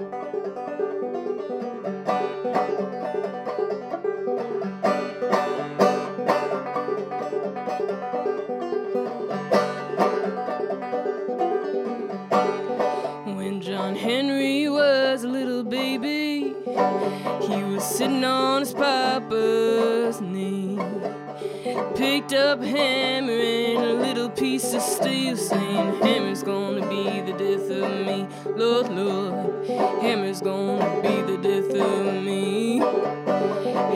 When he was sitting on his papa's knee. Picked up hammer and a little piece of steel, saying, Hammer's gonna be the death of me. Lord, Lord, Hammer's gonna be the death of me.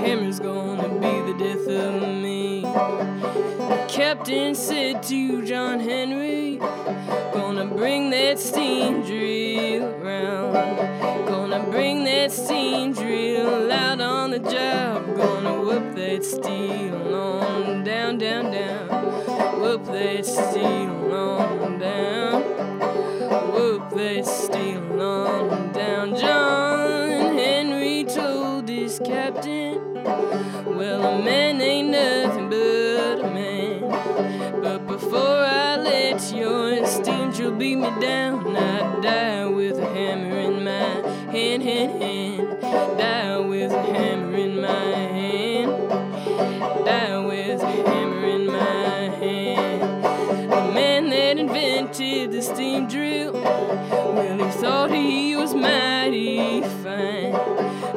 Hammer's gonna be the death of me. The captain said to John Henry, Gonna bring that steam drill round. Gonna bring that steam drill steel on down, down, down. Whoop that steel on down. Whoop that steel on down. John Henry told his captain, Well, a man ain't nothing but a man. But before I let your steam drill beat me down, I die with a hammer in my hand, hand, hand. Die with a hammer in my hand. Die with a hammer in my hand. The man that invented the steam drill, well, he thought he was mighty fine.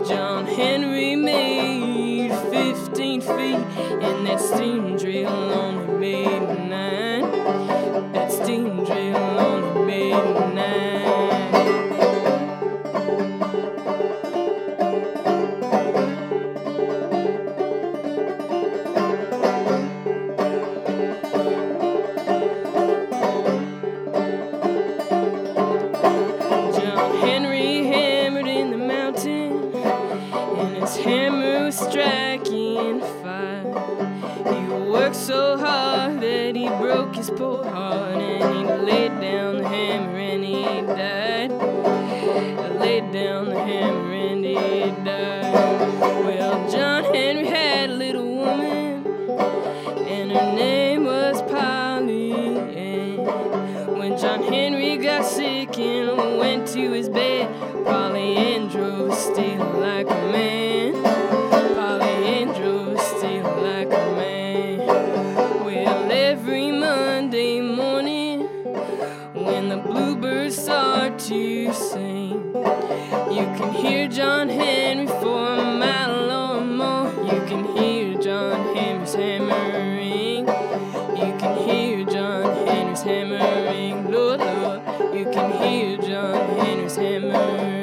John Henry made 15 feet, and that steam drill only made nine. That steam drill only made nine. Was striking fire. He worked so hard that he broke his poor heart, and he laid down the hammer and he died. Laid down the hammer and he died. Well, John Henry had a little woman, and her name was Polly Ann. When John Henry got sick and went to his bed, Polly Ann drove steel like a man. Bluebirds start to sing, you can hear John Henry for a mile or more. You can hear John Henry's hammering. You can hear John Henry's hammering. Lord, Lord, you can hear John Henry's hammering.